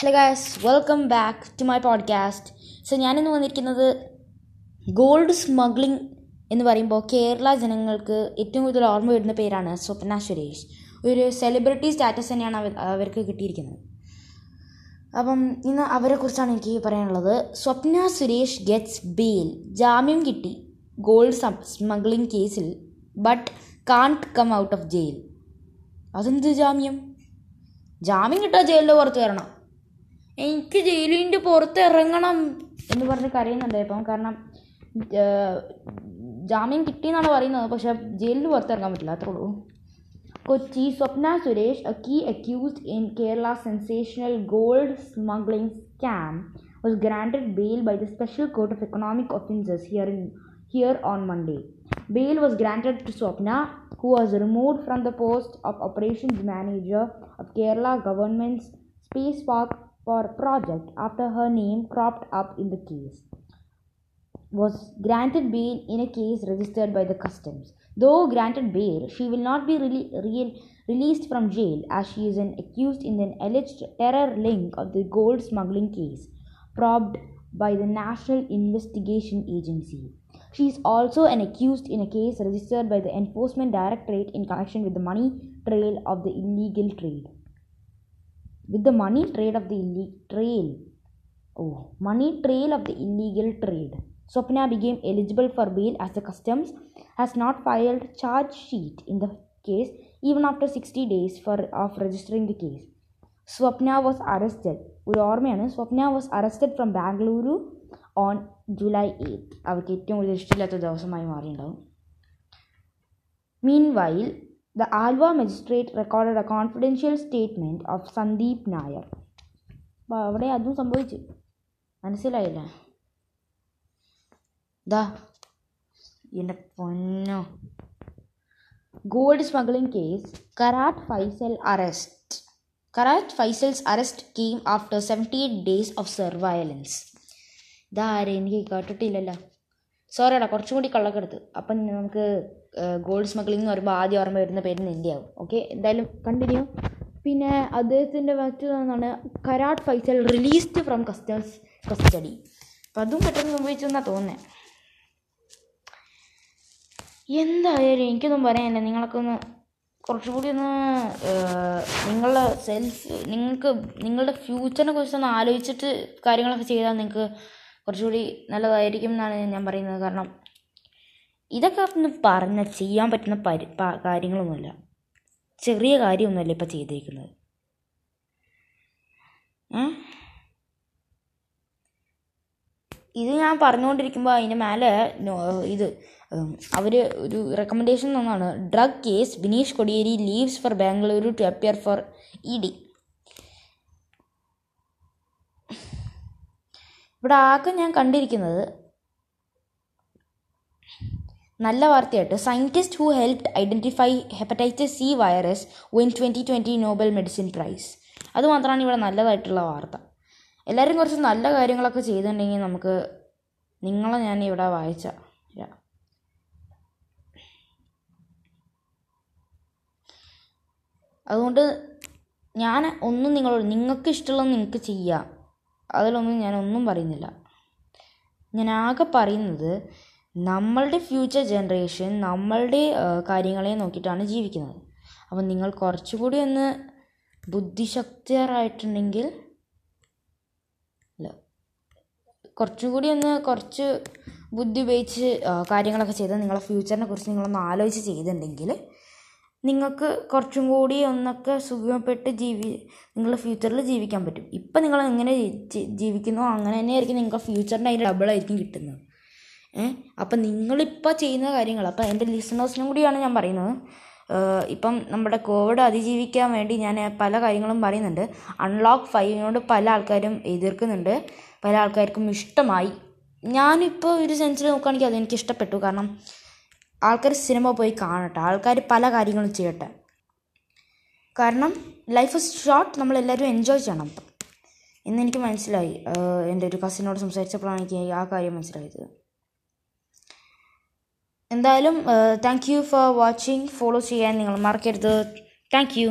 Hello guys welcome back to my podcast so ഞാനിന്ന് വന്നിരിക്കുന്നത് gold smuggling എന്ന് പറയുമ്പോൾ കേരള ജനങ്ങൾക്ക് ഏറ്റവും കൂടുതൽ ഓർമ്മ വരുന്ന പേരാണ് സ്വപ്ന സുരേഷ്. ഒരു സെലിബ്രിറ്റി സ്റ്റാറ്റസ് തന്നെയാണ് അവർ അവർക്ക് കിട്ടിയിരിക്കുന്നത്. അപ്പം ഇന്ന് അവരെക്കുറിച്ചാണ് എനിക്ക് പറയാനുള്ളത്. സ്വപ്ന സുരേഷ് ഗെറ്റ്സ് ബെയിൽ ജാമ്യം കിട്ടി ഗോൾഡ് സ്മഗ്ലിംഗ് കേസിൽ but can't come out of jail അതെന്ത് ജാമ്യം? ജാമ്യം കിട്ടാൻ ജയിലിന്റെ പുറത്ത് വരണം എനിക്ക് ജയിലിന്റെ പുറത്ത് ഇറങ്ങണം എന്ന് പറഞ്ഞ് കരയുന്നുണ്ടായപ്പം കാരണം ജാമ്യം കിട്ടിയെന്നാണ് പറയുന്നത്. പക്ഷേ ജയിലിന് പുറത്തിറങ്ങാൻ പറ്റില്ല. അത്രേ ഉള്ളൂ. Kochi Swapna Suresh a key accused in Kerala sensational gold smuggling scam was granted bail by the special court of economic offences here in here on Monday bail was granted to Swapna who was remove from the post of operations manager of Kerala government's space walk for project after her name cropped up in the case. Was granted bail in a case registered by the customs. Though granted bail, she will not be rele- re- released from jail as she is an accused in an alleged terror link of the gold smuggling case probed by the National Investigation Agency. She is also an accused in a case registered by the Enforcement Directorate in connection with the money trail of the illegal trade With the money trade of the ille- trail, oh, money trail of the illegal trade. Swapna became eligible for bail as the customs has not filed charge sheet in the case even after 60 days for of registering the case. Swapna was arrested ഒരു ഓർമ്മയാണ് Swapna was arrested from Bengaluru on July eighth അവർക്ക് ഏറ്റവും കൂടുതൽ ഇഷ്ടമില്ലാത്ത ദിവസമായി മാറിയിട്ടുണ്ടാവും മീൻ while the Alva magistrate recorded a confidential statement of Sandeep Nair. അപ്പോൾ അവിടെ അതും സംഭവിച്ചു. മനസ്സിലായില്ല? ദാ എന്റെ പൊന്നോ. Gold smuggling case Karat Faisal arrest. Karat Faisal's arrest came after seventy eight days of surveillance ഇതാരെ എനിക്ക് കേട്ടിട്ടില്ലല്ലോ. സോറിയടാ കുറച്ചും കൂടി കള്ളക്കെടുത്ത് അപ്പം നമുക്ക് ഗോൾഡ് സ്മഗ്ലിംഗ് എന്ന് പറയുമ്പോൾ ആദ്യം ഓർമ്മ വരുന്ന പേര് നിന്റെയാവും ഓക്കെ എന്തായാലും കണ്ടിന്യൂ പിന്നെ അദ്ദേഹത്തിന്റെ മറ്റൊന്നാണ് Karat Faisal released from customs custody അപ്പം അതും പെട്ടെന്ന് സംഭവിച്ചെന്നാണ് തോന്നുന്നത് എന്തായാലും എനിക്കൊന്നും പറയാനില്ല. നിങ്ങളൊക്കെ ഒന്ന് കുറച്ചുകൂടി ഒന്ന് നിങ്ങളുടെ സെൽഫ് നിങ്ങൾക്ക് നിങ്ങളുടെ ഫ്യൂച്ചറിനെ കുറിച്ചൊന്ന് ആലോചിച്ചിട്ട് കാര്യങ്ങളൊക്കെ ചെയ്താൽ നിങ്ങൾക്ക് കുറച്ചുകൂടി നല്ലതായിരിക്കും എന്നാണ് ഞാൻ പറയുന്നത്. കാരണം ഇതൊക്കെ ഒന്ന് പറഞ്ഞാൽ ചെയ്യാൻ പറ്റുന്ന പരി കാര്യങ്ങളൊന്നുമില്ല. ചെറിയ കാര്യമൊന്നുമല്ല ഇപ്പം ചെയ്തിരിക്കുന്നത് ഇത് ഞാൻ പറഞ്ഞുകൊണ്ടിരിക്കുമ്പോൾ അതിന്റെ മേലെ ഇത് അവർ ഒരു റെക്കമെൻഡേഷൻ തന്നാണ്. Drug case Bineesh Kodiyeri leaves for Bengaluru to appear for E D ഇവിടെ ആകെ ഞാൻ കണ്ടിരിക്കുന്നത് നല്ല വാർത്തയായിട്ട്. Scientist who helped identify hepatitis C virus win twenty twenty Nobel medicine prize അതുമാത്രമാണ് ഇവിടെ നല്ലതായിട്ടുള്ള വാർത്ത. എല്ലാവരും കുറച്ച് നല്ല കാര്യങ്ങളൊക്കെ ചെയ്തിട്ടുണ്ടെങ്കിൽ നമുക്ക് നിങ്ങളെ ഞാൻ ഇവിടെ വായിച്ച അതുകൊണ്ട് ഞാൻ ഒന്നും നിങ്ങളോട് നിങ്ങൾക്ക് ഇഷ്ടമുള്ളത് നിങ്ങൾക്ക് ചെയ്യാം. അതിലൊന്നും ഞാൻ ഒന്നും പറയുന്നില്ല. ഞാൻ ആകെ പറയുന്നത് നമ്മളുടെ ഫ്യൂച്ചർ ജനറേഷൻ നമ്മളുടെ കാര്യങ്ങളെ നോക്കിയിട്ടാണ് ജീവിക്കുന്നത്. അപ്പം നിങ്ങൾ കുറച്ചുകൂടി ഒന്ന് ബുദ്ധിശക്തിയറായിട്ടുണ്ടെങ്കിൽ കുറച്ചുകൂടി ഒന്ന് കുറച്ച് ബുദ്ധി ഉപയോഗിച്ച് കാര്യങ്ങളൊക്കെ ചെയ്ത് നിങ്ങളെ ഫ്യൂച്ചറിനെ കുറിച്ച് നിങ്ങളൊന്ന് ആലോചിച്ച് ചെയ്തിട്ടുണ്ടെങ്കിൽ നിങ്ങൾക്ക് കുറച്ചും കൂടി ഒന്നൊക്കെ സുഖപ്പെട്ട് ജീവി നിങ്ങളുടെ ഫ്യൂച്ചറിൽ ജീവിക്കാൻ പറ്റും. ഇപ്പം നിങ്ങൾ എങ്ങനെ ജീവിക്കുന്നു അങ്ങനെ തന്നെയായിരിക്കും നിങ്ങൾക്ക് ഫ്യൂച്ചറിന്റെ അതിന്റെ ഡബിളായിരിക്കും കിട്ടുന്നത്. ഏഹ് അപ്പം നിങ്ങളിപ്പോൾ ചെയ്യുന്ന കാര്യങ്ങൾ അപ്പം എന്റെ ലിസണേഴ്സിനും കൂടിയാണ് ഞാൻ പറയുന്നത്. ഇപ്പം നമ്മുടെ കോവിഡ് അതിജീവിക്കാൻ വേണ്ടി ഞാൻ പല കാര്യങ്ങളും പറയുന്നുണ്ട്. അൺലോക്ക് ഫൈവിനോട് പല ആൾക്കാരും എതിർക്കുന്നുണ്ട്. പല ആൾക്കാർക്കും ഇഷ്ടമായി. ഞാനിപ്പോൾ ഒരു സെൻസിൽ നോക്കുകയാണെങ്കിൽ അതെനിക്ക് ഇഷ്ടപ്പെട്ടു കാരണം ആൾക്കാർ സിനിമ പോയി കാണട്ടെ. ആൾക്കാർ പല കാര്യങ്ങളും ചെയ്യട്ടെ. കാരണം ലൈഫ് ഇസ് ഷോർട്ട് നമ്മളെല്ലാവരും എൻജോയ് ചെയ്യണം എന്നെനിക്ക് മനസ്സിലായി. എന്റെ ഒരു കസിനോട് സംസാരിച്ചപ്പോഴാണ് എനിക്ക് ആ കാര്യം മനസ്സിലായത്. എന്തായാലും thank you for watching follow ചെയ്യാൻ നിങ്ങൾ മറക്കരുത്. Thank you